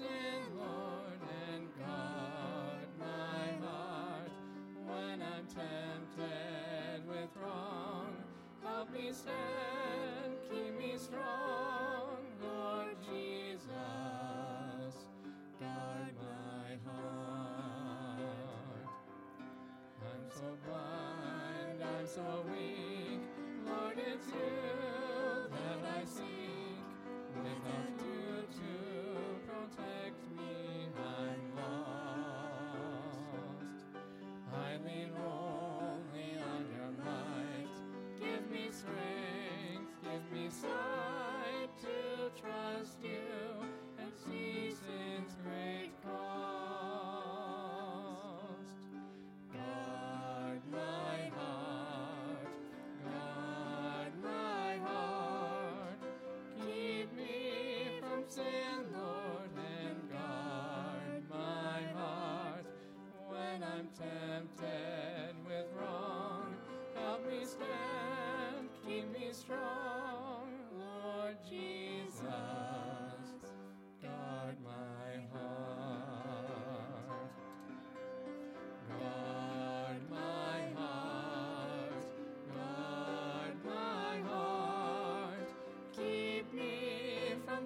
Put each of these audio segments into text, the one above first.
Lord and my heart when I'm tempted with wrong. Help me stand.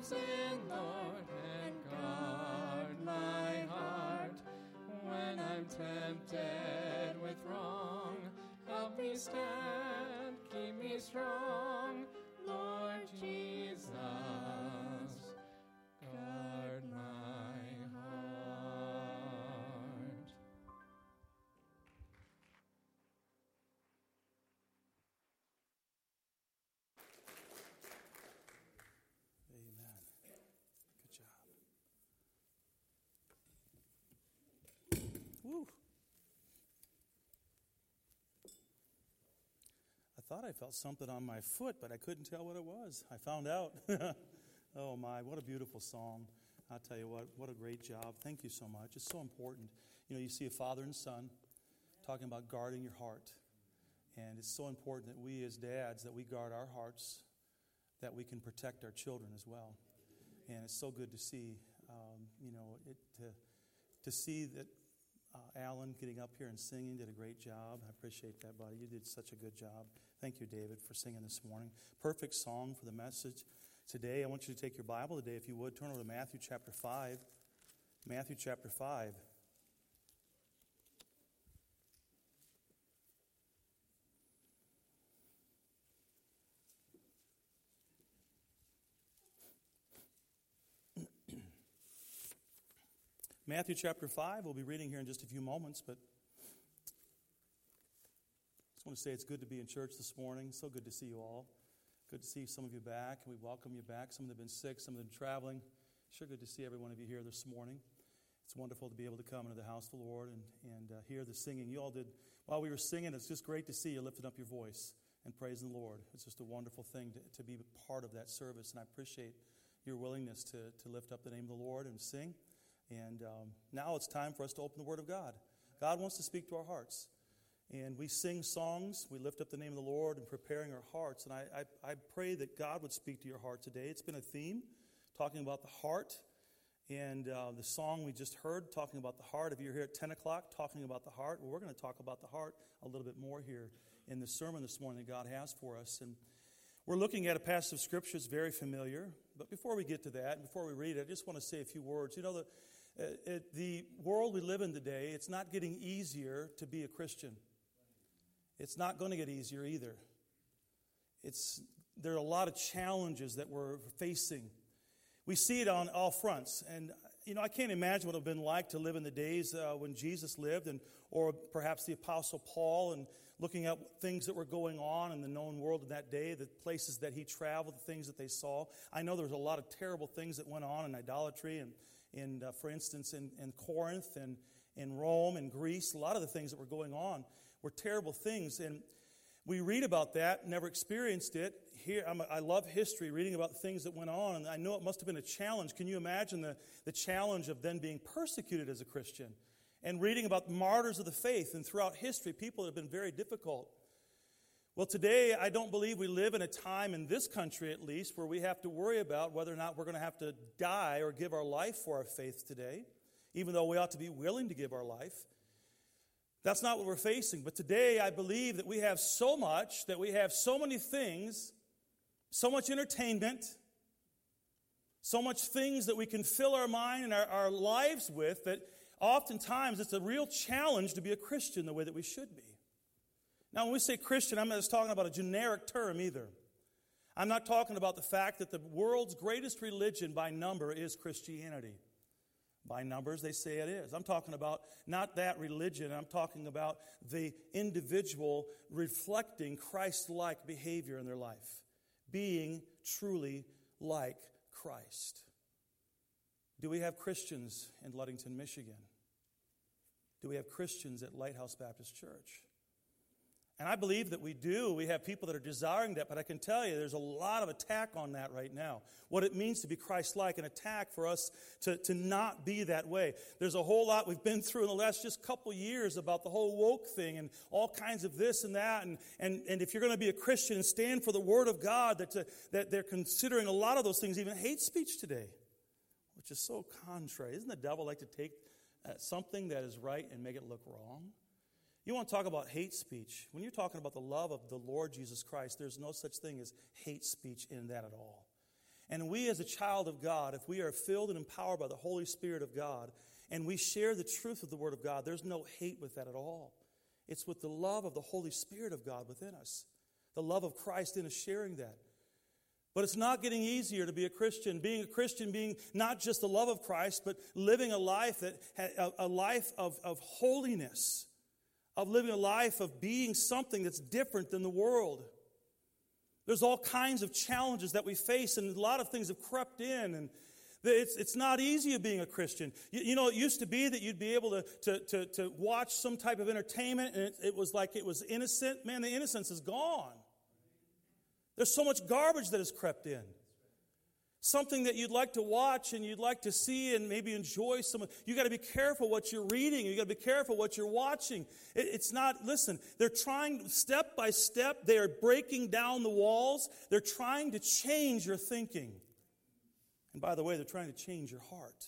From Lord, and guard my heart. When I'm tempted with wrong, help me stand, keep me strong, thought I felt something on my foot, but I couldn't tell what it was. I found out. oh my, what a beautiful song. I'll tell you what, what a great job. Thank you so much. It's so important. You know, you see a father and son talking about guarding your heart. And it's so important that we as dads that we guard our hearts that we can protect our children as well. And it's so good to see, um, you know, it, to, to see that uh, Alan getting up here and singing did a great job. I appreciate that, buddy. You did such a good job. Thank you, David, for singing this morning. Perfect song for the message today. I want you to take your Bible today, if you would, turn over to Matthew chapter 5. Matthew chapter 5. Matthew chapter 5, we'll be reading here in just a few moments, but I just want to say it's good to be in church this morning. So good to see you all. Good to see some of you back, and we welcome you back. Some of them have been sick, some of them traveling. Sure good to see every one of you here this morning. It's wonderful to be able to come into the house of the Lord and, and uh, hear the singing. You all did, while we were singing, it's just great to see you lifting up your voice and praising the Lord. It's just a wonderful thing to, to be part of that service, and I appreciate your willingness to, to lift up the name of the Lord and sing. And um, now it's time for us to open the Word of God. God wants to speak to our hearts. And we sing songs, we lift up the name of the Lord and preparing our hearts. And I, I, I pray that God would speak to your heart today. It's been a theme talking about the heart. And uh, the song we just heard, talking about the heart. If you're here at 10 o'clock, talking about the heart, well, we're going to talk about the heart a little bit more here in the sermon this morning that God has for us. And we're looking at a passage of scripture that's very familiar. But before we get to that, before we read it, I just want to say a few words. You know, the, uh, the world we live in today, it's not getting easier to be a Christian. It's not going to get easier either. It's, there are a lot of challenges that we're facing. We see it on all fronts. And, you know, I can't imagine what it would have been like to live in the days uh, when Jesus lived, and, or perhaps the Apostle Paul, and looking at things that were going on in the known world in that day, the places that he traveled, the things that they saw. I know there was a lot of terrible things that went on in idolatry, and, and uh, for instance, in, in Corinth and in Rome and Greece, a lot of the things that were going on were terrible things. And we read about that, never experienced it. Here, I'm, i love history, reading about the things that went on, and I know it must have been a challenge. Can you imagine the, the challenge of then being persecuted as a Christian? And reading about martyrs of the faith, and throughout history, people have been very difficult. Well, today, I don't believe we live in a time, in this country at least, where we have to worry about whether or not we're going to have to die or give our life for our faith today, even though we ought to be willing to give our life. That's not what we're facing. But today, I believe that we have so much, that we have so many things, so much entertainment, so much things that we can fill our mind and our, our lives with that oftentimes it's a real challenge to be a Christian the way that we should be. Now, when we say Christian, I'm not just talking about a generic term either. I'm not talking about the fact that the world's greatest religion by number is Christianity. By numbers, they say it is. I'm talking about not that religion, I'm talking about the individual reflecting Christ like behavior in their life, being truly like Christ. Do we have Christians in Ludington, Michigan? Do we have Christians at Lighthouse Baptist Church? And I believe that we do. We have people that are desiring that, but I can tell you there's a lot of attack on that right now. What it means to be Christ like, an attack for us to, to not be that way. There's a whole lot we've been through in the last just couple years about the whole woke thing and all kinds of this and that. And, and, and if you're going to be a Christian and stand for the Word of God, that, to, that they're considering a lot of those things, even hate speech today, which is so contrary. Isn't the devil like to take uh, something that is right and make it look wrong? You want to talk about hate speech. When you're talking about the love of the Lord Jesus Christ, there's no such thing as hate speech in that at all. And we, as a child of God, if we are filled and empowered by the Holy Spirit of God, and we share the truth of the Word of God, there's no hate with that at all. It's with the love of the Holy Spirit of God within us, the love of Christ in us sharing that. But it's not getting easier to be a Christian. Being a Christian, being not just the love of Christ, but living a life that a life of, of holiness of living a life of being something that's different than the world. There's all kinds of challenges that we face, and a lot of things have crept in, and it's, it's not easy of being a Christian. You, you, know, it used to be that you'd be able to, to, to, to watch some type of entertainment, and it, it was like it was innocent. Man, the innocence is gone. There's so much garbage that has crept in something that you'd like to watch and you'd like to see and maybe enjoy some you got to be careful what you're reading you got to be careful what you're watching. It, it's not listen they're trying step by step they are breaking down the walls they're trying to change your thinking. And by the way they're trying to change your heart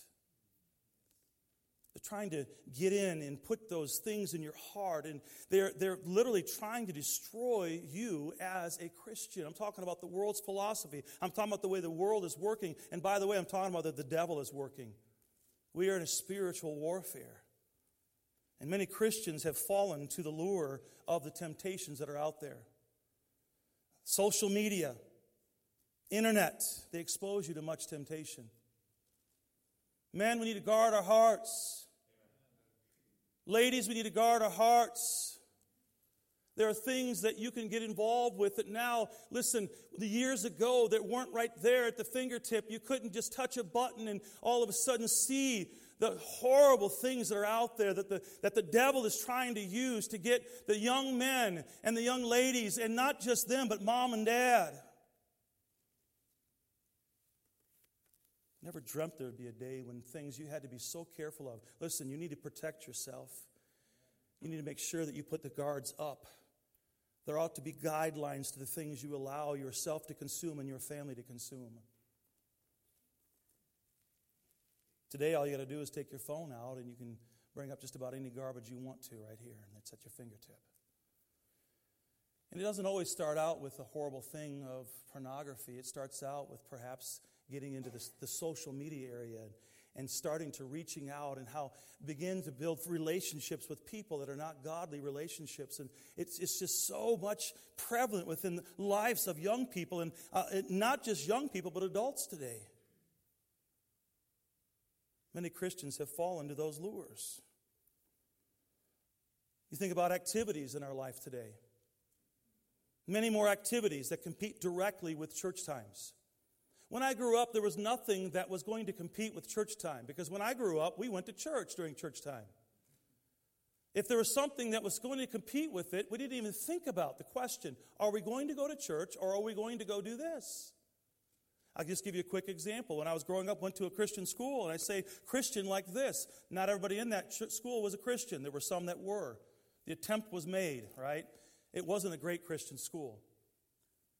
trying to get in and put those things in your heart, and they're, they're literally trying to destroy you as a Christian. I'm talking about the world's philosophy. I'm talking about the way the world is working. And by the way, I'm talking about that the devil is working. We are in a spiritual warfare. And many Christians have fallen to the lure of the temptations that are out there. Social media, internet, they expose you to much temptation. Men, we need to guard our hearts. Ladies, we need to guard our hearts. There are things that you can get involved with that now, listen, the years ago that weren't right there at the fingertip. You couldn't just touch a button and all of a sudden see the horrible things that are out there that the, that the devil is trying to use to get the young men and the young ladies, and not just them, but mom and dad. Never dreamt there would be a day when things you had to be so careful of. Listen, you need to protect yourself. You need to make sure that you put the guards up. There ought to be guidelines to the things you allow yourself to consume and your family to consume. Today, all you got to do is take your phone out and you can bring up just about any garbage you want to right here, and it's at your fingertip. And it doesn't always start out with a horrible thing of pornography. It starts out with perhaps getting into this, the social media area and, and starting to reaching out and how begin to build relationships with people that are not godly relationships. And it's, it's just so much prevalent within the lives of young people and uh, not just young people but adults today. Many christians have fallen to those lures. You think about activities in our life today. Many more activities that compete directly with church times when I grew up, there was nothing that was going to compete with church time because when I grew up, we went to church during church time. If there was something that was going to compete with it, we didn't even think about the question are we going to go to church or are we going to go do this? I'll just give you a quick example. When I was growing up, went to a Christian school, and I say Christian like this. Not everybody in that school was a Christian. There were some that were. The attempt was made, right? It wasn't a great Christian school.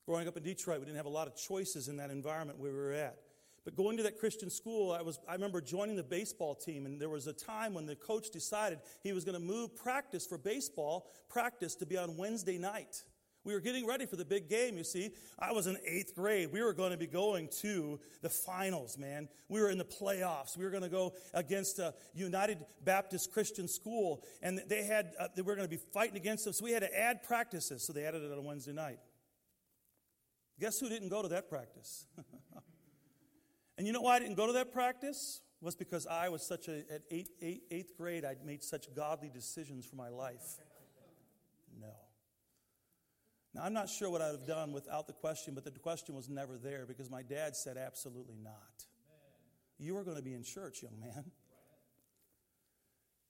Growing up in Detroit, we didn't have a lot of choices in that environment where we were at. But going to that Christian school, I, was, I remember joining the baseball team, and there was a time when the coach decided he was going to move practice for baseball practice to be on Wednesday night. We were getting ready for the big game, you see. I was in eighth grade. We were going to be going to the finals, man. We were in the playoffs. We were going to go against a United Baptist Christian School, and they had, uh, they were going to be fighting against us. so we had to add practices, so they added it on Wednesday night. Guess who didn't go to that practice? and you know why I didn't go to that practice? was because I was such a, at eighth, eighth, eighth grade, I'd made such godly decisions for my life. No. Now, I'm not sure what I'd have done without the question, but the question was never there because my dad said absolutely not. You are going to be in church, young man.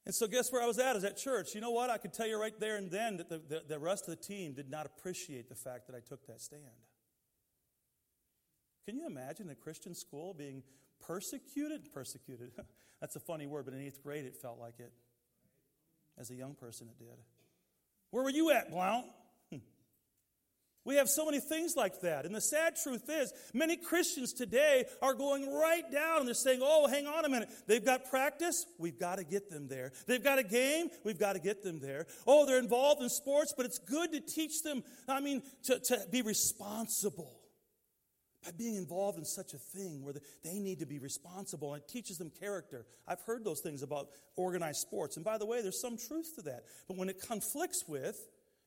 And so, guess where I was at? Is at church. You know what? I could tell you right there and then that the, the, the rest of the team did not appreciate the fact that I took that stand. Can you imagine a Christian school being persecuted? Persecuted. That's a funny word, but in eighth grade it felt like it. As a young person, it did. Where were you at, Blount? Hmm. We have so many things like that. And the sad truth is, many Christians today are going right down and they're saying, oh, hang on a minute. They've got practice. We've got to get them there. They've got a game. We've got to get them there. Oh, they're involved in sports, but it's good to teach them, I mean, to, to be responsible by being involved in such a thing where they need to be responsible and it teaches them character. I've heard those things about organized sports. And by the way, there's some truth to that. But when it conflicts with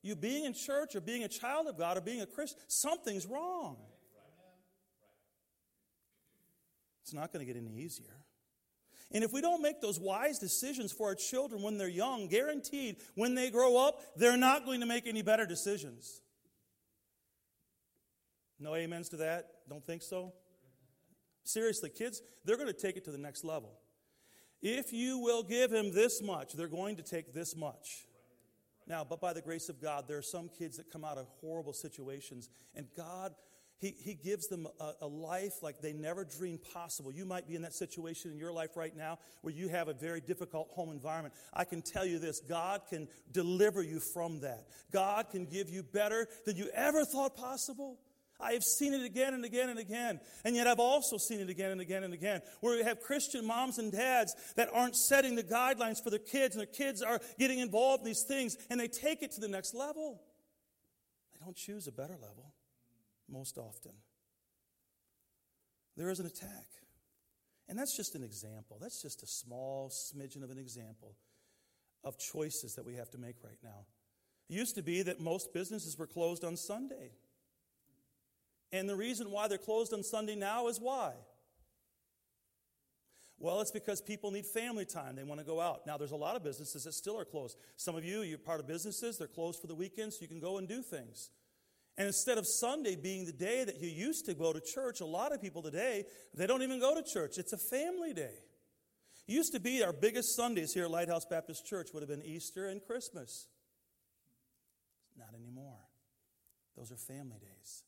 you being in church or being a child of God or being a Christian, something's wrong. It's not going to get any easier. And if we don't make those wise decisions for our children when they're young, guaranteed when they grow up, they're not going to make any better decisions. No amens to that? Don't think so? Seriously, kids, they're going to take it to the next level. If you will give him this much, they're going to take this much. Now, but by the grace of God, there are some kids that come out of horrible situations, and God, He, he gives them a, a life like they never dreamed possible. You might be in that situation in your life right now where you have a very difficult home environment. I can tell you this God can deliver you from that. God can give you better than you ever thought possible. I have seen it again and again and again. And yet I've also seen it again and again and again where we have Christian moms and dads that aren't setting the guidelines for their kids and their kids are getting involved in these things and they take it to the next level. They don't choose a better level most often. There is an attack. And that's just an example. That's just a small smidgen of an example of choices that we have to make right now. It used to be that most businesses were closed on Sunday. And the reason why they're closed on Sunday now is why? Well, it's because people need family time. They want to go out. Now, there's a lot of businesses that still are closed. Some of you, you're part of businesses, they're closed for the weekend, so you can go and do things. And instead of Sunday being the day that you used to go to church, a lot of people today, they don't even go to church. It's a family day. It used to be our biggest Sundays here at Lighthouse Baptist Church would have been Easter and Christmas. Not anymore. Those are family days.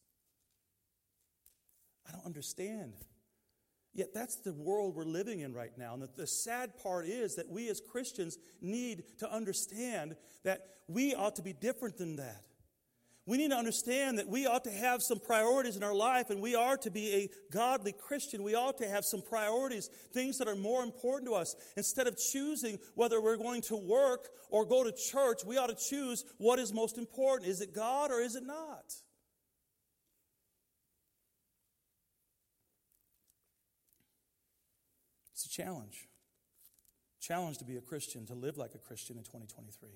I don't understand. Yet that's the world we're living in right now. And the, the, sad part is that we as Christians need to understand that we ought to be different than that. We need to understand that we ought to have some priorities in our life and we are to be a godly Christian. We ought to have some priorities, things that are more important to us. Instead of choosing whether we're going to work or go to church, we ought to choose what is most important. Is it God or is it not? It's a challenge. Challenge to be a Christian, to live like a Christian in 2023.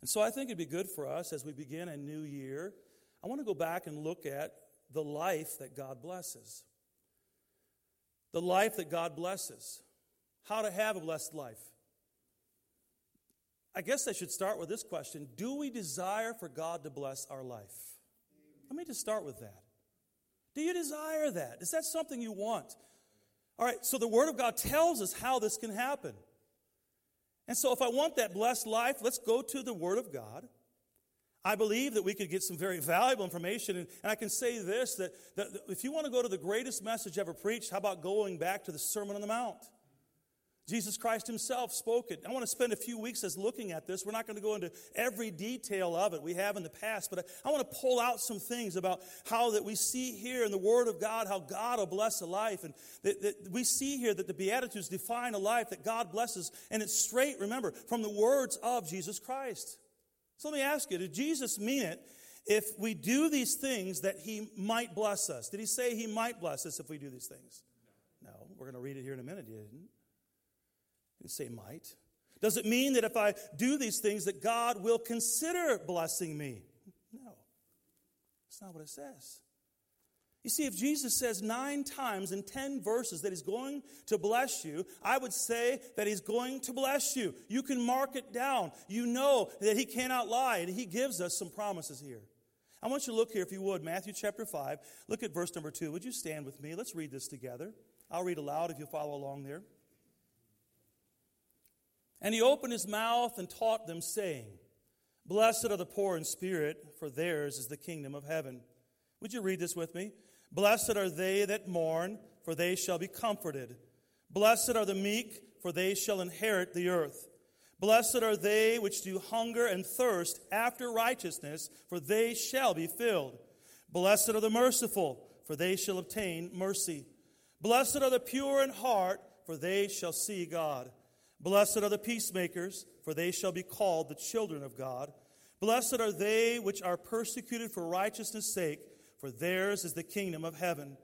And so I think it'd be good for us as we begin a new year. I want to go back and look at the life that God blesses. The life that God blesses. How to have a blessed life. I guess I should start with this question Do we desire for God to bless our life? Let me just start with that. Do you desire that? Is that something you want? All right, so the Word of God tells us how this can happen. And so, if I want that blessed life, let's go to the Word of God. I believe that we could get some very valuable information. And, and I can say this that, that if you want to go to the greatest message ever preached, how about going back to the Sermon on the Mount? Jesus Christ himself spoke it. I want to spend a few weeks as looking at this. We're not going to go into every detail of it we have in the past, but I, want to pull out some things about how that we see here in the Word of God, how God will bless a life. And that, that we see here that the Beatitudes define a life that God blesses, and it's straight, remember, from the words of Jesus Christ. So let me ask you, did Jesus mean it if we do these things that he might bless us? Did he say he might bless us if we do these things? No. We're going to read it here in a minute. He didn't. You say might. Does it mean that if I do these things that God will consider blessing me? No. That's not what it says. You see, if Jesus says nine times in ten verses that he's going to bless you, I would say that he's going to bless you. You can mark it down. You know that he cannot lie, and he gives us some promises here. I want you to look here, if you would, Matthew chapter 5. Look at verse number 2. Would you stand with me? Let's read this together. I'll read aloud if you follow along there. And he opened his mouth and taught them, saying, Blessed are the poor in spirit, for theirs is the kingdom of heaven. Would you read this with me? Blessed are they that mourn, for they shall be comforted. Blessed are the meek, for they shall inherit the earth. Blessed are they which do hunger and thirst after righteousness, for they shall be filled. Blessed are the merciful, for they shall obtain mercy. Blessed are the pure in heart, for they shall see God. Blessed are the peacemakers, for they shall be called the children of God. Blessed are they which are persecuted for righteousness' sake, for theirs is the kingdom of heaven.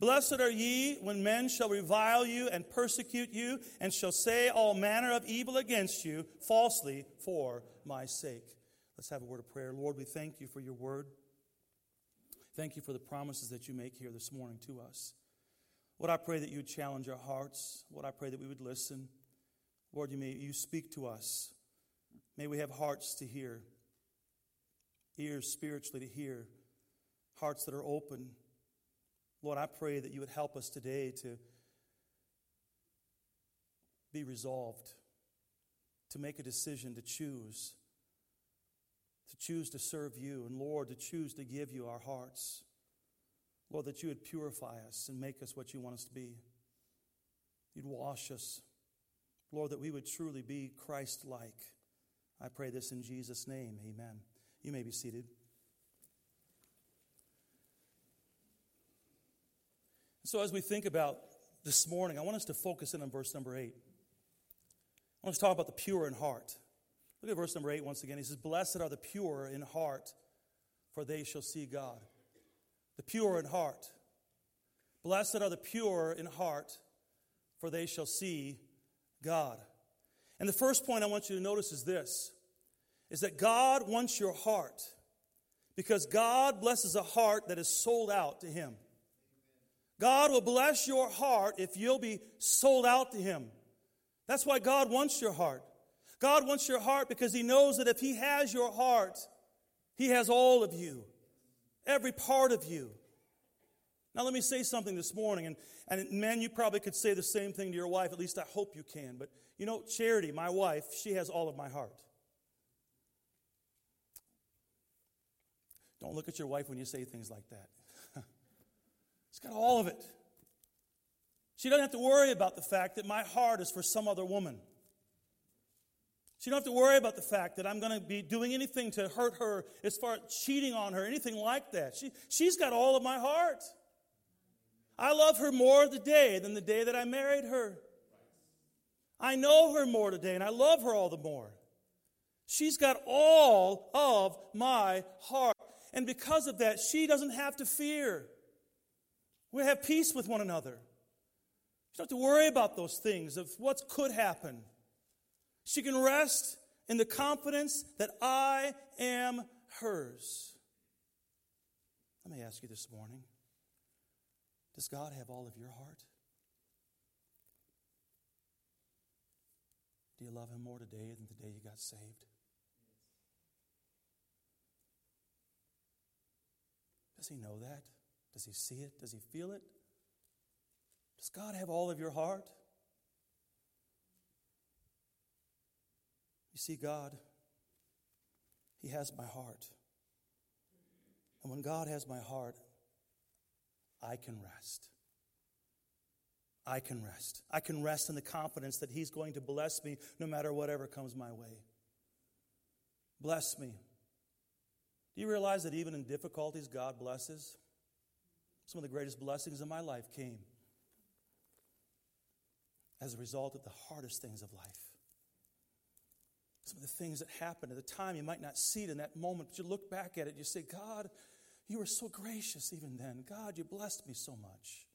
Blessed are ye when men shall revile you and persecute you, and shall say all manner of evil against you falsely for my sake. Let's have a word of prayer. Lord, we thank you for your word. Thank you for the promises that you make here this morning to us. What I pray that you would challenge our hearts. What I pray that we would listen. Lord, you may you speak to us. May we have hearts to hear, ears spiritually to hear, hearts that are open. Lord, I pray that you would help us today to be resolved, to make a decision to choose, to choose to serve you, and Lord, to choose to give you our hearts. Lord, that you would purify us and make us what you want us to be. You'd wash us. Lord, that we would truly be Christ like. I pray this in Jesus' name. Amen. You may be seated. So, as we think about this morning, I want us to focus in on verse number eight. I want us to talk about the pure in heart. Look at verse number eight once again. He says, Blessed are the pure in heart, for they shall see God. The pure in heart. Blessed are the pure in heart, for they shall see God. And the first point I want you to notice is this is that God wants your heart because God blesses a heart that is sold out to Him. God will bless your heart if you'll be sold out to Him. That's why God wants your heart. God wants your heart because He knows that if He has your heart, He has all of you, every part of you. Now, let me say something this morning, and, and men, you probably could say the same thing to your wife, at least I hope you can. But you know, Charity, my wife, she has all of my heart. Don't look at your wife when you say things like that. She's got all of it. She doesn't have to worry about the fact that my heart is for some other woman. She don't have to worry about the fact that I'm going to be doing anything to hurt her as far as cheating on her, anything like that. She, she's got all of my heart. I love her more today than the day that I married her. I know her more today, and I love her all the more. She's got all of my heart. And because of that, she doesn't have to fear. We have peace with one another. She doesn't have to worry about those things of what could happen. She can rest in the confidence that I am hers. Let me ask you this morning does God have all of your heart? Do you love Him more today than the day you got saved? Does He know that? Does He see it? Does He feel it? Does God have all of your heart? You see, God, He has my heart. And when God has my heart, I can rest. I can rest. I can rest in the confidence that He's going to bless me no matter whatever comes my way. Bless me. Do you realize that even in difficulties, God blesses? Some of the greatest blessings in my life came as a result of the hardest things of life. Some of the things that happened at the time, you might not see it in that moment, but you look back at it, you say, God, you were so gracious even then. God, you blessed me so much.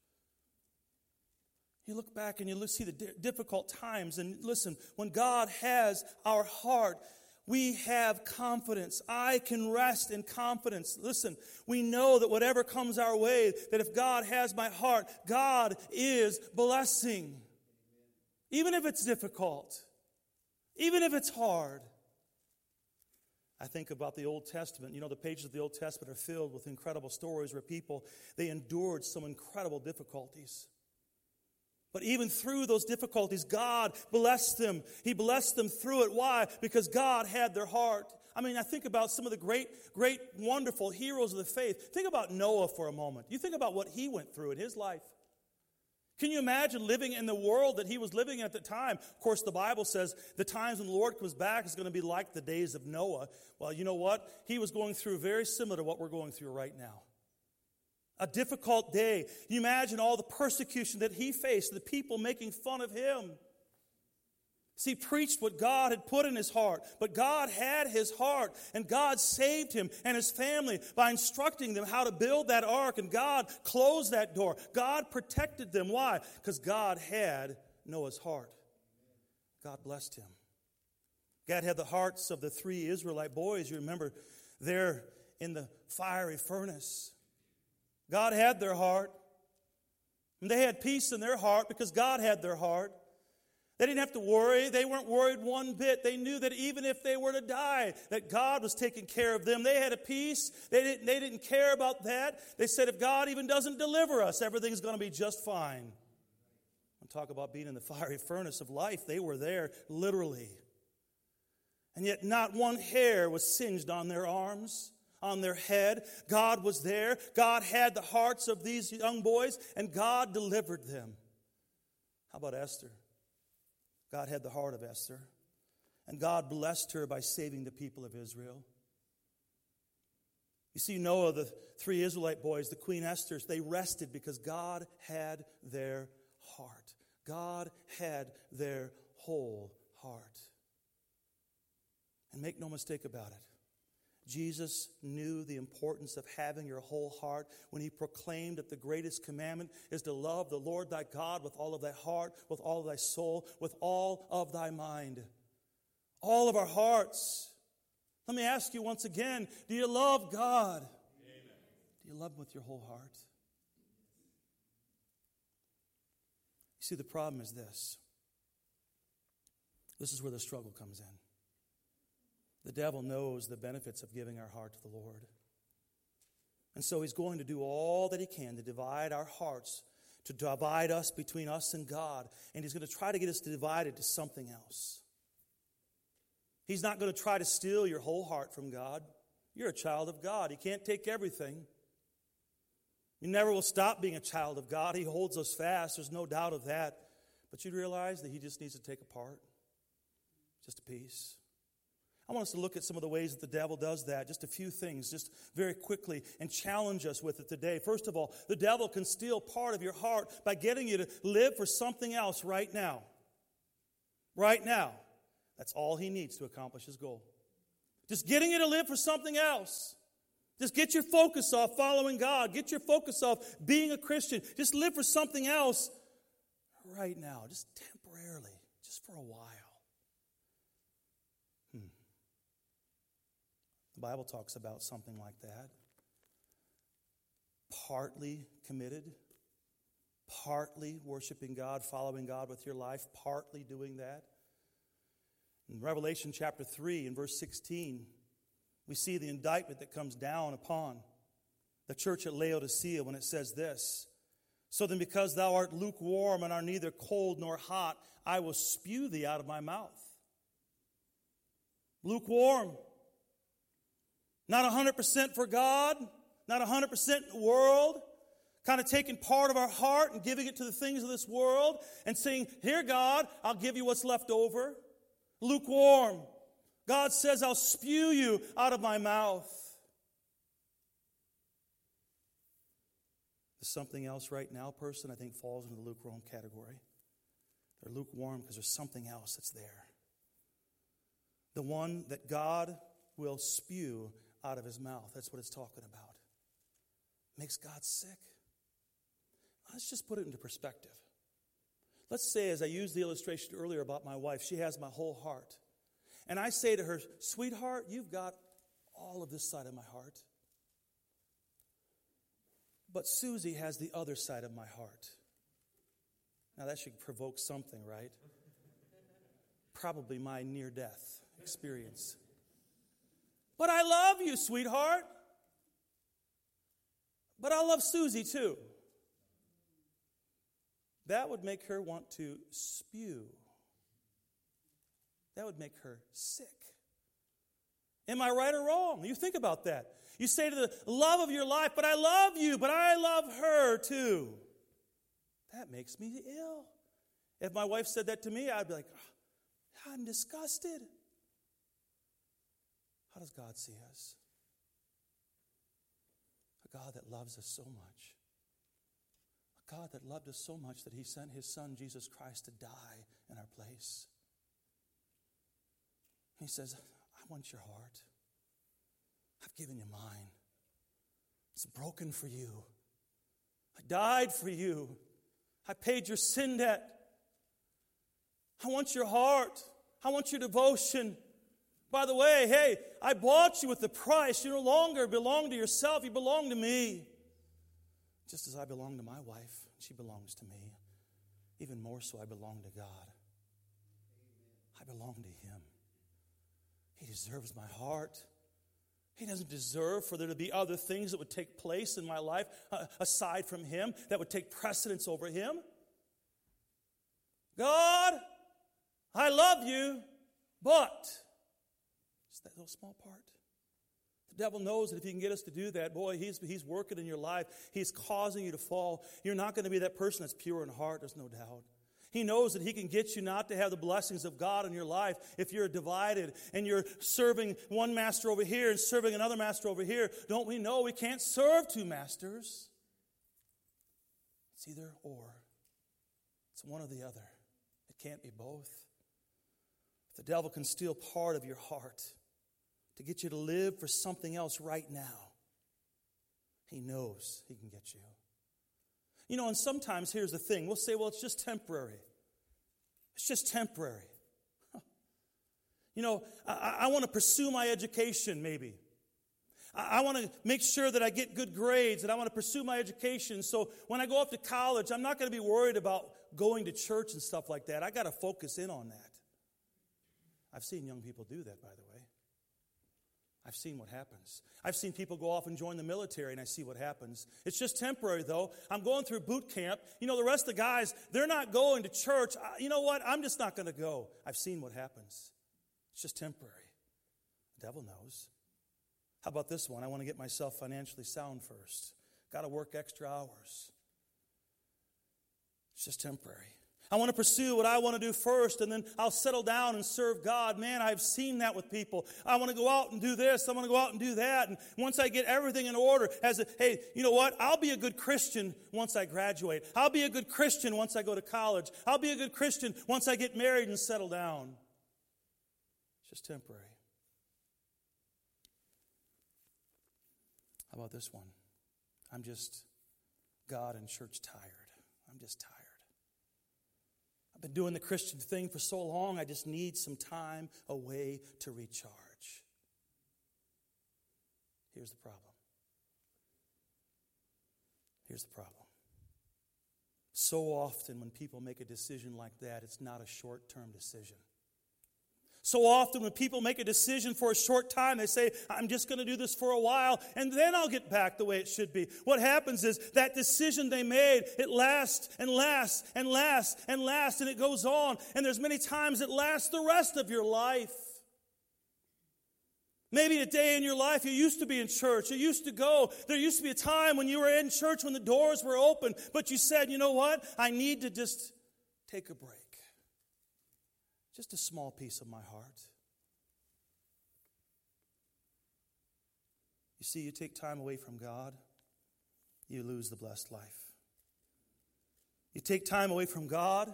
You look back and you see the difficult times, and listen, when God has our heart, we have confidence. I can rest in confidence. Listen, we know that whatever comes our way, that if God has my heart, God is blessing. Even if it's difficult, even if it's hard. I think about the Old Testament. You know, the pages of the Old Testament are filled with incredible stories where people they endured some incredible difficulties. But even through those difficulties, God blessed them. He blessed them through it. Why? Because God had their heart. I mean, I think about some of the great, great, wonderful heroes of the faith. Think about Noah for a moment. You think about what he went through in his life. Can you imagine living in the world that he was living in at the time? Of course, the Bible says the times when the Lord comes back is going to be like the days of Noah. Well, you know what? He was going through very similar to what we're going through right now a difficult day. You imagine all the persecution that he faced, the people making fun of him. See, preached what God had put in his heart, but God had his heart, and God saved him and his family by instructing them how to build that ark, and God closed that door. God protected them. Why? Because God had Noah's heart. God blessed him. God had the hearts of the three Israelite boys. You remember, they're in the fiery furnace. God had their heart. And they had peace in their heart because God had their heart. They didn't have to worry. They weren't worried one bit. They knew that even if they were to die, that God was taking care of them. They had a peace. They didn't, they didn't care about that. They said, if God even doesn't deliver us, everything's going to be just fine. And talk about being in the fiery furnace of life. They were there literally. And yet, not one hair was singed on their arms on their head. God was there. God had the hearts of these young boys, and God delivered them. How about Esther? God had the heart of Esther, and God blessed her by saving the people of Israel. You see, Noah, the three Israelite boys, the Queen Esther's, they rested because God had their heart. God had their whole heart. And make no mistake about it. Jesus knew the importance of having your whole heart when he proclaimed that the greatest commandment is to love the Lord thy God with all of thy heart, with all of thy soul, with all of thy mind. All of our hearts. Let me ask you once again do you love God? Amen. Do you love him with your whole heart? You see, the problem is this. This is where the struggle comes in. The devil knows the benefits of giving our heart to the Lord. And so he's going to do all that he can to divide our hearts, to divide us between us and God. And he's going to try to get us divided to something else. He's not going to try to steal your whole heart from God. You're a child of God. He can't take everything. You never will stop being a child of God. He holds us fast. There's no doubt of that. But you'd realize that He just needs to take a part, just a piece. I want us to look at some of the ways that the devil does that, just a few things, just very quickly, and challenge us with it today. First of all, the devil can steal part of your heart by getting you to live for something else right now. Right now. That's all he needs to accomplish his goal. Just getting you to live for something else. Just get your focus off following God. Get your focus off being a Christian. Just live for something else right now, just temporarily, just for a while. The Bible talks about something like that. Partly committed, partly worshiping God, following God with your life, partly doing that. In Revelation chapter 3 and verse 16, we see the indictment that comes down upon the church at Laodicea when it says this So then, because thou art lukewarm and are neither cold nor hot, I will spew thee out of my mouth. Lukewarm. Not 100% for God, not 100% in the world. kind of taking part of our heart and giving it to the things of this world and saying, Here, God, I'll give you what's left over. Lukewarm. God says, I'll spew you out of my mouth. There's something else right now person, I think, falls into the lukewarm category. They're lukewarm because there's something else that's there. The one that God will spew out of his mouth. That's what it's talking about. Makes God sick. Let's just put it into perspective. Let's say, as I used the illustration earlier about my wife, she has my whole heart. And I say to her, Sweetheart, you've got all of this side of my heart. But Susie has the other side of my heart. Now, that should provoke something, right? Probably my near death experience. But I love you, sweetheart. But I love Susie too. That would make her want to spew. That would make her sick. Am I right or wrong? You think about that. You say to the love of your life, but I love you, but I love her too. That makes me ill. If my wife said that to me, I'd be like, oh, I'm disgusted. How does God see us? A God that loves us so much. A God that loved us so much that he sent his son, Jesus Christ, to die in our place. He says, I want your heart. I've given you mine. It's broken for you. I died for you. I paid your sin debt. I want your heart. I want your devotion. By the way, hey, I bought you with the price. You no longer belong to yourself, you belong to me. Just as I belong to my wife, she belongs to me. Even more so, I belong to God. I belong to Him. He deserves my heart. He doesn't deserve for there to be other things that would take place in my life uh, aside from Him that would take precedence over Him. God, I love you, but just that little small part. The devil knows that if he can get us to do that, boy, he's, he's working in your life. He's causing you to fall. You're not going to be that person that's pure in heart, there's no doubt. He knows that he can get you not to have the blessings of God in your life if you're divided and you're serving one master over here and serving another master over here. Don't we know we can't serve two masters? It's either or, it's one or the other. It can't be both. If the devil can steal part of your heart, to get you to live for something else right now. He knows He can get you. You know, and sometimes here's the thing we'll say, well, it's just temporary. It's just temporary. You know, I, I want to pursue my education, maybe. I, I want to make sure that I get good grades and I want to pursue my education. So when I go off to college, I'm not going to be worried about going to church and stuff like that. I got to focus in on that. I've seen young people do that, by the way. I've seen what happens. I've seen people go off and join the military, and I see what happens. It's just temporary, though. I'm going through boot camp. You know, the rest of the guys, they're not going to church. You know what? I'm just not going to go. I've seen what happens. It's just temporary. The devil knows. How about this one? I want to get myself financially sound first. Got to work extra hours. It's just temporary. I want to pursue what I want to do first, and then I'll settle down and serve God. Man, I've seen that with people. I want to go out and do this. I want to go out and do that. And once I get everything in order, as a, hey, you know what? I'll be a good Christian once I graduate. I'll be a good Christian once I go to college. I'll be a good Christian once I get married and settle down. It's just temporary. How about this one? I'm just God and church tired. I'm just tired. I've been doing the Christian thing for so long, I just need some time away to recharge. Here's the problem. Here's the problem. So often, when people make a decision like that, it's not a short term decision. So often, when people make a decision for a short time, they say, I'm just going to do this for a while, and then I'll get back the way it should be. What happens is that decision they made, it lasts and lasts and lasts and lasts, and it goes on. And there's many times it lasts the rest of your life. Maybe a day in your life you used to be in church, you used to go. There used to be a time when you were in church when the doors were open, but you said, you know what? I need to just take a break. Just a small piece of my heart. You see, you take time away from God, you lose the blessed life. You take time away from God,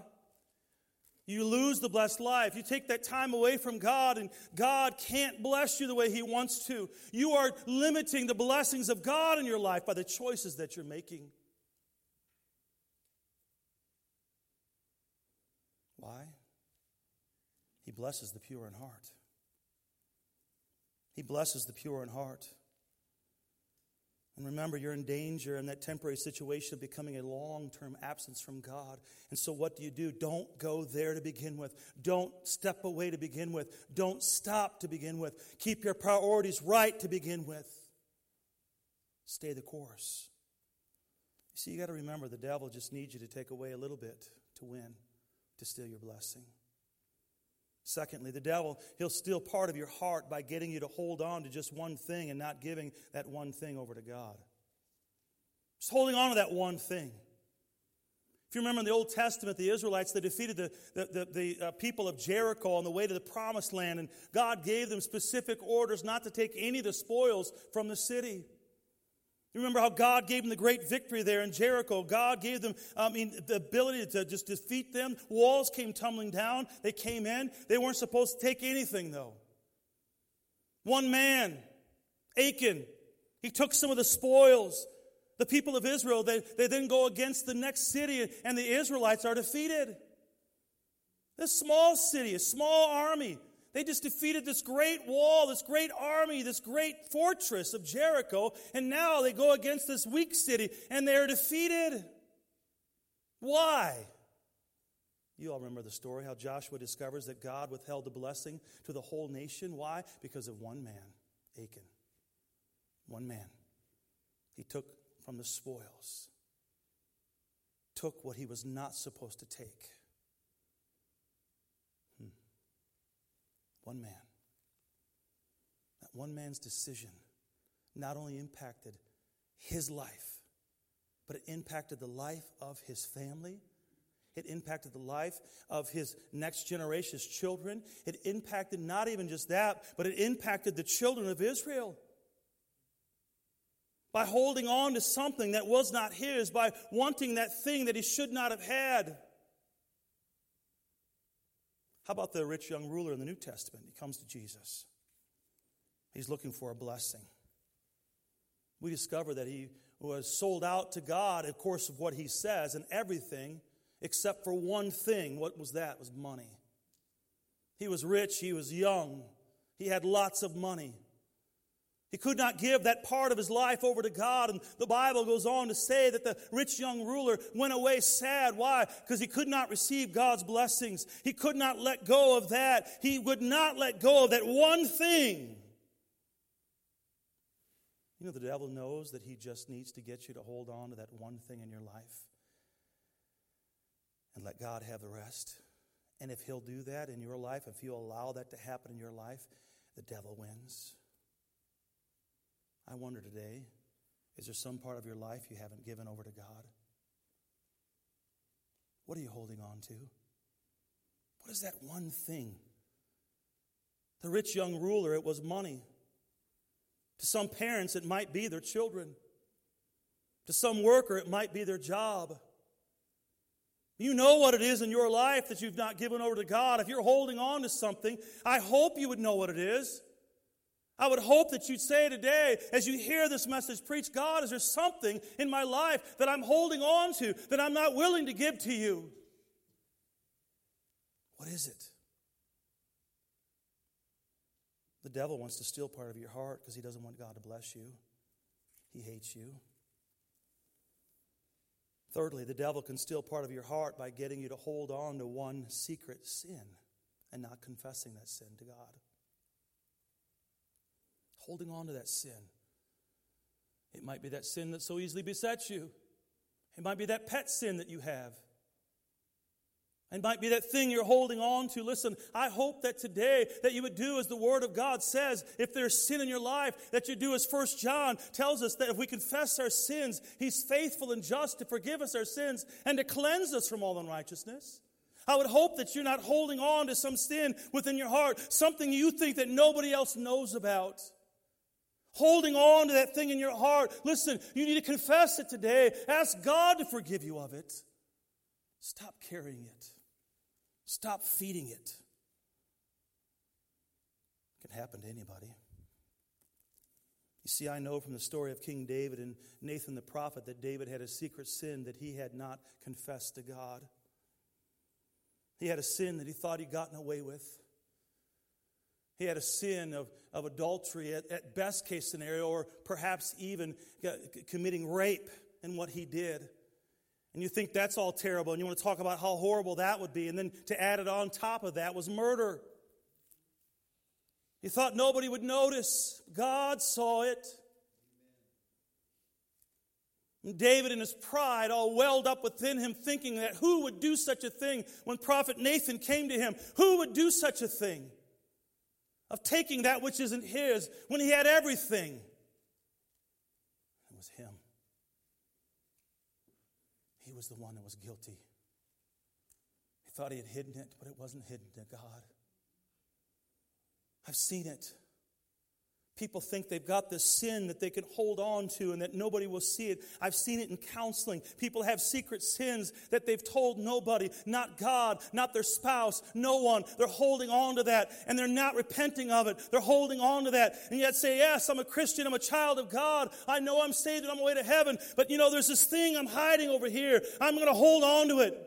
you lose the blessed life. You take that time away from God, and God can't bless you the way He wants to. You are limiting the blessings of God in your life by the choices that you're making. Why? He blesses the pure in heart. He blesses the pure in heart. And remember, you're in danger in that temporary situation of becoming a long term absence from God. And so, what do you do? Don't go there to begin with. Don't step away to begin with. Don't stop to begin with. Keep your priorities right to begin with. Stay the course. You see, you got to remember the devil just needs you to take away a little bit to win, to steal your blessing. Secondly, the devil, he'll steal part of your heart by getting you to hold on to just one thing and not giving that one thing over to God. Just holding on to that one thing. If you remember in the Old Testament, the Israelites, they defeated the, the, the, the uh, people of Jericho on the way to the promised land, and God gave them specific orders not to take any of the spoils from the city. You remember how God gave them the great victory there in Jericho. God gave them, I mean, the ability to just defeat them. Walls came tumbling down. They came in. They weren't supposed to take anything, though. One man, Achan, he took some of the spoils. The people of Israel, they, they then go against the next city, and the Israelites are defeated. This small city, a small army, they just defeated this great wall, this great army, this great fortress of Jericho, and now they go against this weak city and they're defeated. Why? You all remember the story how Joshua discovers that God withheld the blessing to the whole nation. Why? Because of one man, Achan. One man. He took from the spoils, took what he was not supposed to take. One man. That one man's decision not only impacted his life, but it impacted the life of his family. It impacted the life of his next generation's children. It impacted not even just that, but it impacted the children of Israel. By holding on to something that was not his, by wanting that thing that he should not have had. How about the rich young ruler in the New Testament? He comes to Jesus. He's looking for a blessing. We discover that he was sold out to God, of course, of what he says, and everything except for one thing. What was that? It was money. He was rich, he was young, he had lots of money. He could not give that part of his life over to God. And the Bible goes on to say that the rich young ruler went away sad. Why? Because he could not receive God's blessings. He could not let go of that. He would not let go of that one thing. You know, the devil knows that he just needs to get you to hold on to that one thing in your life and let God have the rest. And if he'll do that in your life, if you allow that to happen in your life, the devil wins. I wonder today is there some part of your life you haven't given over to God? What are you holding on to? What is that one thing? The rich young ruler, it was money. To some parents, it might be their children. To some worker, it might be their job. You know what it is in your life that you've not given over to God. If you're holding on to something, I hope you would know what it is. I would hope that you'd say today, as you hear this message preached, God, is there something in my life that I'm holding on to that I'm not willing to give to you? What is it? The devil wants to steal part of your heart because he doesn't want God to bless you. He hates you. Thirdly, the devil can steal part of your heart by getting you to hold on to one secret sin and not confessing that sin to God holding on to that sin. It might be that sin that so easily besets you. It might be that pet sin that you have. It might be that thing you're holding on to. Listen, I hope that today that you would do as the Word of God says. If there's sin in your life, that you do as First John tells us that if we confess our sins, He's faithful and just to forgive us our sins and to cleanse us from all unrighteousness. I would hope that you're not holding on to some sin within your heart, something you think that nobody else knows about. Holding on to that thing in your heart. Listen, you need to confess it today. Ask God to forgive you of it. Stop carrying it. Stop feeding it. It can happen to anybody. You see, I know from the story of King David and Nathan the prophet that David had a secret sin that he had not confessed to God. He had a sin that he thought he'd gotten away with. He had a sin of, of adultery at, at best case scenario, or perhaps even uh, committing rape in what he did. And you think that's all terrible, and you want to talk about how horrible that would be. And then to add it on top of that was murder. You thought nobody would notice. God saw it. And David, in his pride, all welled up within him, thinking that who would do such a thing when prophet Nathan came to him? Who would do such a thing? Of taking that which isn't his when he had everything. It was him He was the one that was guilty. He thought he had hidden it, but it wasn't hidden to God. I've seen it. People think they've got this sin that they can hold on to and that nobody will see it. I've seen it in counseling. People have secret sins that they've told nobody, not God, not their spouse, no one. They're holding on to that and they're not repenting of it. They're holding on to that and yet say, Yes, I'm a Christian, I'm a child of God. I know I'm saved and I'm way to heaven. But you know, there's this thing I'm hiding over here. I'm going to hold on to it.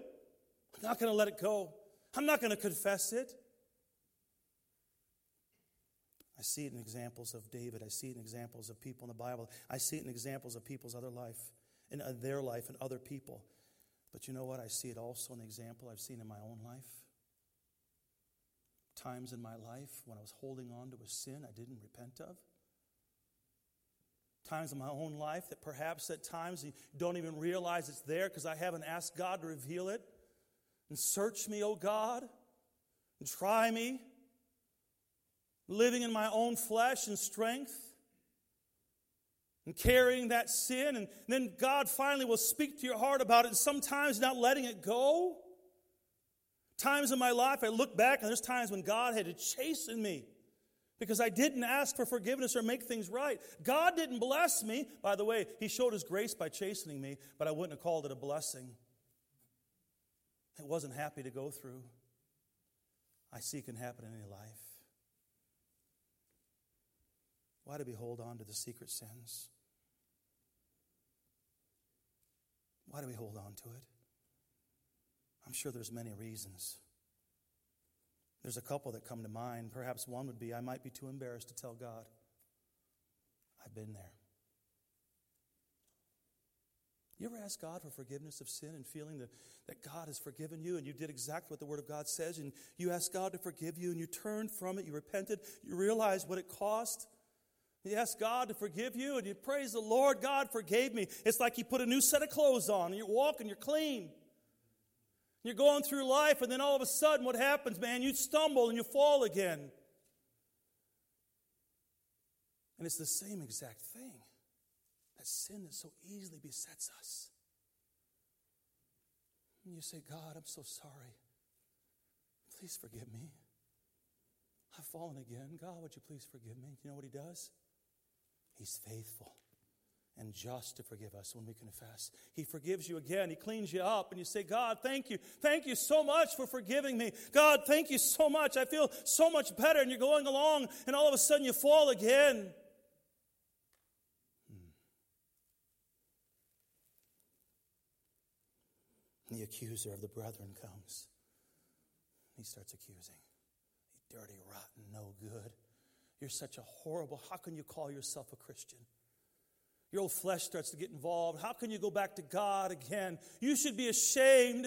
I'm not going to let it go. I'm not going to confess it. I see it in examples of David. I see it in examples of people in the Bible. I see it in examples of people's other life, in uh, their life and other people. But you know what? I see it also in the example I've seen in my own life. Times in my life when I was holding on to a sin I didn't repent of. Times in my own life that perhaps at times you don't even realize it's there because I haven't asked God to reveal it. And search me, O God, and try me living in my own flesh and strength and carrying that sin. And then God finally will speak to your heart about it, and sometimes not letting it go. Times in my life, I look back, and there's times when God had to chasten me because I didn't ask for forgiveness or make things right. God didn't bless me. By the way, He showed His grace by chastening me, but I wouldn't have called it a blessing. It wasn't happy to go through. I see it can happen in any life. Why do we hold on to the secret sins? Why do we hold on to it? I'm sure there's many reasons. There's a couple that come to mind. Perhaps one would be I might be too embarrassed to tell God. I've been there. You ever ask God for forgiveness of sin and feeling that, that God has forgiven you and you did exactly what the Word of God says and you asked God to forgive you and you turned from it, you repented, you realized what it cost? You ask God to forgive you and you praise the Lord, God forgave me. It's like you put a new set of clothes on and you're walking, you're clean. You're going through life, and then all of a sudden, what happens, man? You stumble and you fall again. And it's the same exact thing that sin that so easily besets us. And you say, God, I'm so sorry. Please forgive me. I've fallen again. God, would you please forgive me? You know what he does? He's faithful and just to forgive us when we confess. He forgives you again. He cleans you up, and you say, God, thank you. Thank you so much for forgiving me. God, thank you so much. I feel so much better. And you're going along, and all of a sudden you fall again. Hmm. The accuser of the brethren comes. He starts accusing. You dirty, rotten, no good. You're such a horrible, how can you call yourself a Christian? Your old flesh starts to get involved. How can you go back to God again? You should be ashamed.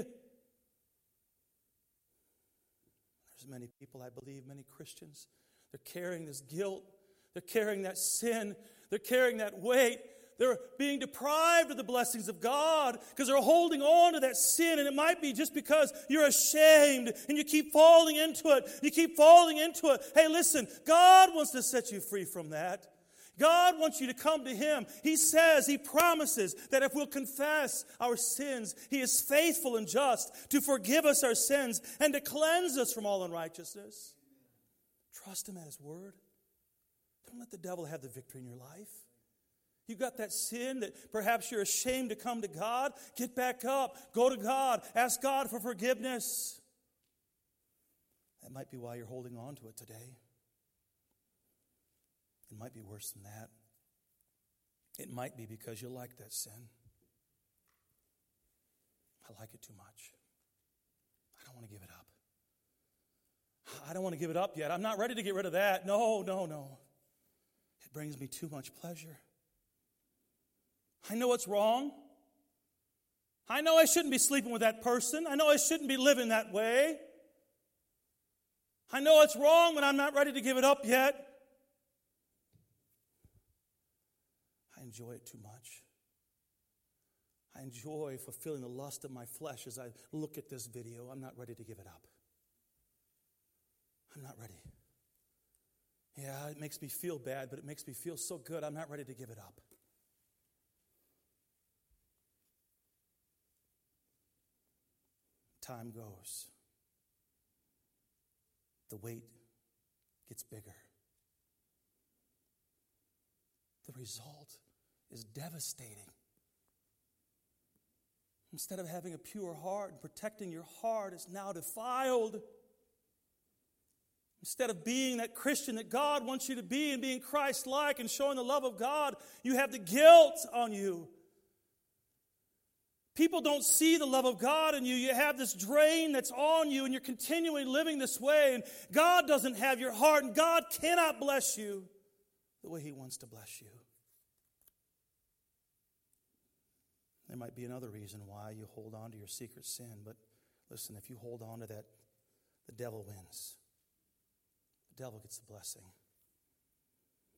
There's many people, I believe, many Christians, they're carrying this guilt, they're carrying that sin, they're carrying that weight, They're being deprived of the blessings of God because they're holding on to that sin. And it might be just because you're ashamed and you keep falling into it. You keep falling into it. Hey, listen, God wants to set you free from that. God wants you to come to Him. He says, He promises that if we'll confess our sins, He is faithful and just to forgive us our sins and to cleanse us from all unrighteousness. Trust Him at His word. Don't let the devil have the victory in your life. You got that sin that perhaps you're ashamed to come to God? Get back up. Go to God. Ask God for forgiveness. That might be why you're holding on to it today. It might be worse than that. It might be because you like that sin. I like it too much. I don't want to give it up. I don't want to give it up yet. I'm not ready to get rid of that. No, no, no. It brings me too much pleasure. I know it's wrong. I know I shouldn't be sleeping with that person. I know I shouldn't be living that way. I know it's wrong, but I'm not ready to give it up yet. I enjoy it too much. I enjoy fulfilling the lust of my flesh as I look at this video. I'm not ready to give it up. I'm not ready. Yeah, it makes me feel bad, but it makes me feel so good. I'm not ready to give it up. Time goes, the weight gets bigger. The result is devastating. Instead of having a pure heart and protecting your heart, is now defiled. Instead of being that Christian that God wants you to be and being Christ like and showing the love of God, you have the guilt on you People don't see the love of God in you. You have this drain that's on you, and you're continually living this way, and God doesn't have your heart, and God cannot bless you the way He wants to bless you. There might be another reason why you hold on to your secret sin, but listen, if you hold on to that, the devil wins. The devil gets the blessing,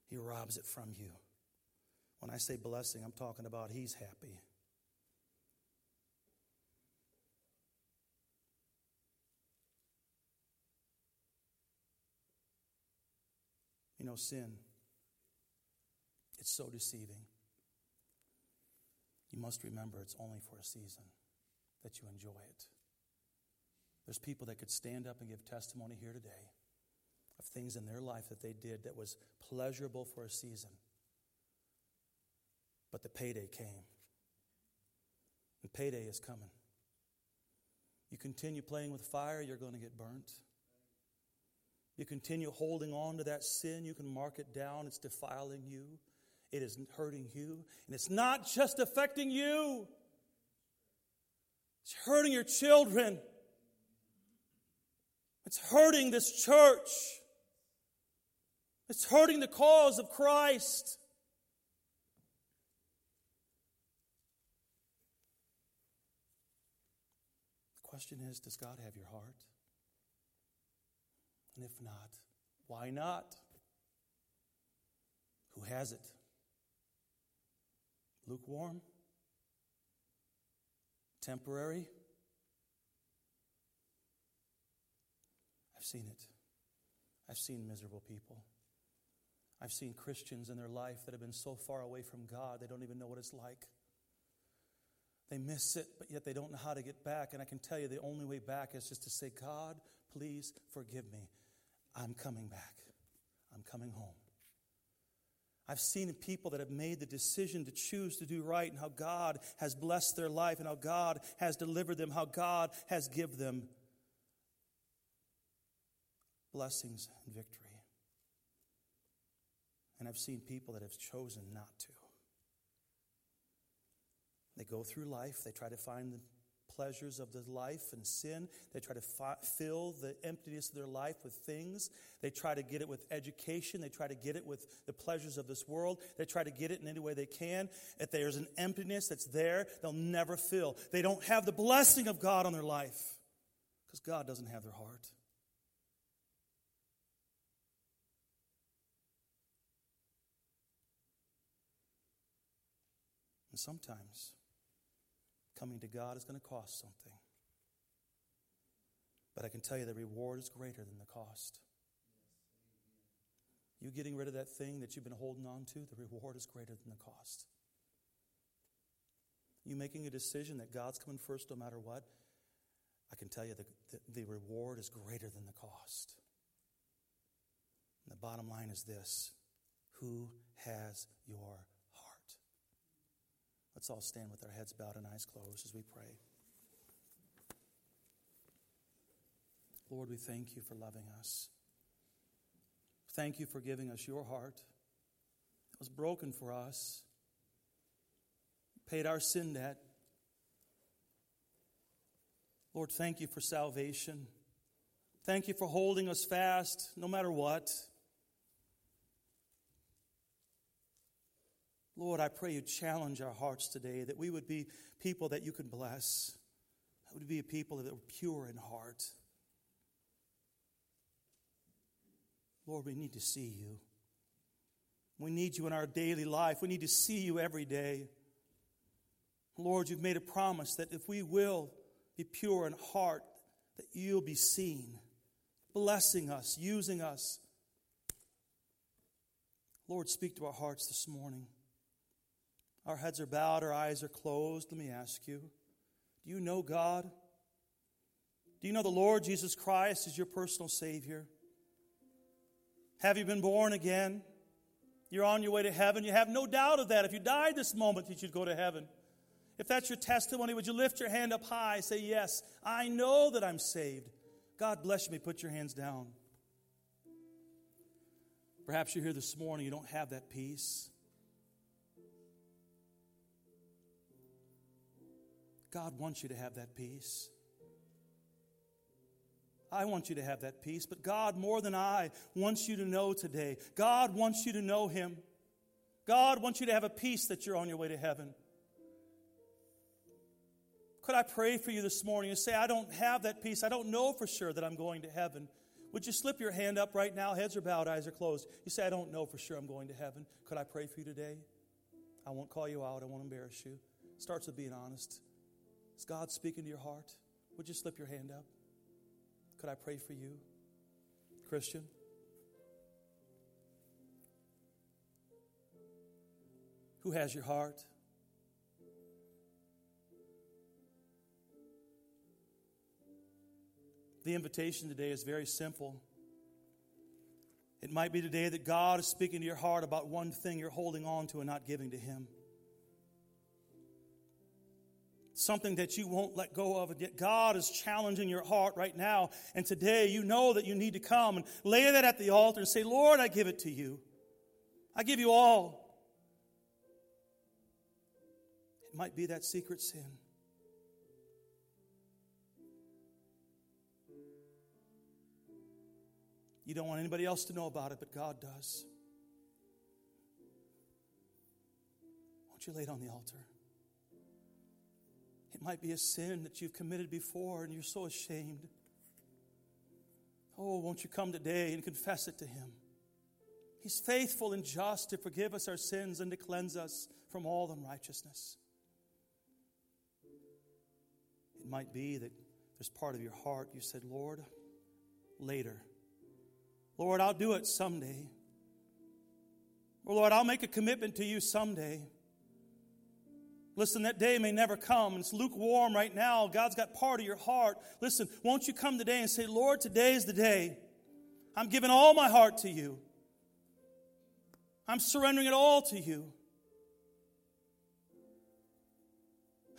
he robs it from you. When I say blessing, I'm talking about he's happy. You know, sin, it's so deceiving. You must remember it's only for a season that you enjoy it. There's people that could stand up and give testimony here today of things in their life that they did that was pleasurable for a season. But the payday came. And payday is coming. You continue playing with fire, you're going to get burnt. You continue holding on to that sin, you can mark it down. It's defiling you, it is hurting you. And it's not just affecting you, it's hurting your children, it's hurting this church, it's hurting the cause of Christ. The question is Does God have your heart? And if not, why not? Who has it? Lukewarm? Temporary? I've seen it. I've seen miserable people. I've seen Christians in their life that have been so far away from God, they don't even know what it's like. They miss it, but yet they don't know how to get back. And I can tell you the only way back is just to say, God, please forgive me. I'm coming back. I'm coming home. I've seen people that have made the decision to choose to do right and how God has blessed their life and how God has delivered them, how God has given them blessings and victory. And I've seen people that have chosen not to. They go through life, they try to find the pleasures of the life and sin. They try to fi- fill the emptiness of their life with things. They try to get it with education. They try to get it with the pleasures of this world. They try to get it in any way they can. If there's an emptiness that's there, they'll never fill. They don't have the blessing of God on their life because God doesn't have their heart. And sometimes coming to God is going to cost something. But I can tell you the reward is greater than the cost. You getting rid of that thing that you've been holding on to, the reward is greater than the cost. You making a decision that God's coming first no matter what, I can tell you the, the, the reward is greater than the cost. And the bottom line is this Who has your? Let's all stand with our heads bowed and eyes closed as we pray. Lord, we thank you for loving us. Thank you for giving us your heart. It was broken for us, paid our sin debt. Lord, thank you for salvation. Thank you for holding us fast no matter what. Lord, I pray you challenge our hearts today that we would be people that you can bless. That would be a people that are pure in heart. Lord, we need to see you. We need you in our daily life. We need to see you every day. Lord, you've made a promise that if we will be pure in heart, that you'll be seen, blessing us, using us. Lord, speak to our hearts this morning. Our heads are bowed, our eyes are closed. Let me ask you do you know God? Do you know the Lord Jesus Christ is your personal Savior? Have you been born again? You're on your way to heaven. You have no doubt of that. If you died this moment, you should go to heaven. If that's your testimony, would you lift your hand up high? Say, Yes, I know that I'm saved. God bless me. Put your hands down. Perhaps you're here this morning, you don't have that peace. God wants you to have that peace. I want you to have that peace, but God, more than I, wants you to know today. God wants you to know Him. God wants you to have a peace that you're on your way to heaven. Could I pray for you this morning and say, I don't have that peace. I don't know for sure that I'm going to heaven. Would you slip your hand up right now? Heads are bowed, eyes are closed. You say, I don't know for sure I'm going to heaven. Could I pray for you today? I won't call you out. I won't embarrass you. It starts with being honest. Is God speaking to your heart? Would you slip your hand up? Could I pray for you? Christian? Who has your heart? The invitation today is very simple. It might be today that God is speaking to your heart about one thing you're holding on to and not giving to Him. Something that you won't let go of. And God is challenging your heart right now. And today you know that you need to come and lay that at the altar and say, Lord, I give it to you. I give you all. It might be that secret sin. You don't want anybody else to know about it, but God does. Won't you lay it on the altar? Might be a sin that you've committed before and you're so ashamed. Oh, won't you come today and confess it to Him? He's faithful and just to forgive us our sins and to cleanse us from all unrighteousness. It might be that there's part of your heart you said, Lord, later. Lord, I'll do it someday. Or Lord, I'll make a commitment to you someday. Listen, that day may never come. It's lukewarm right now. God's got part of your heart. Listen, won't you come today and say, Lord, today is the day. I'm giving all my heart to you. I'm surrendering it all to you.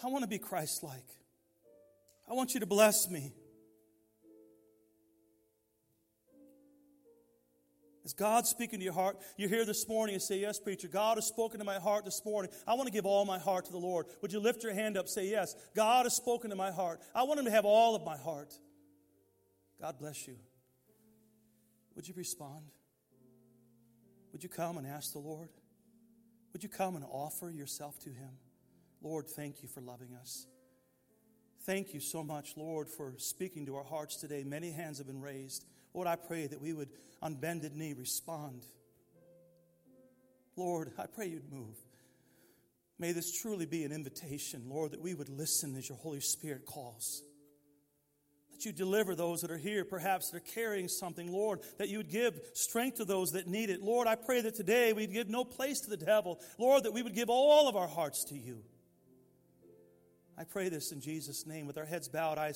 I want to be Christ like. I want you to bless me. Is God speaking to your heart? You're here this morning and say, Yes, preacher, God has spoken to my heart this morning. I want to give all my heart to the Lord. Would you lift your hand up? Say, Yes, God has spoken to my heart. I want Him to have all of my heart. God bless you. Would you respond? Would you come and ask the Lord? Would you come and offer yourself to Him? Lord, thank you for loving us. Thank you so much, Lord, for speaking to our hearts today. Many hands have been raised. Lord, I pray that we would, on bended knee, respond. Lord, I pray you'd move. May this truly be an invitation, Lord, that we would listen as your Holy Spirit calls. That you deliver those that are here, perhaps that are carrying something, Lord, that you would give strength to those that need it. Lord, I pray that today we'd give no place to the devil. Lord, that we would give all of our hearts to you. I pray this in Jesus' name with our heads bowed, eyes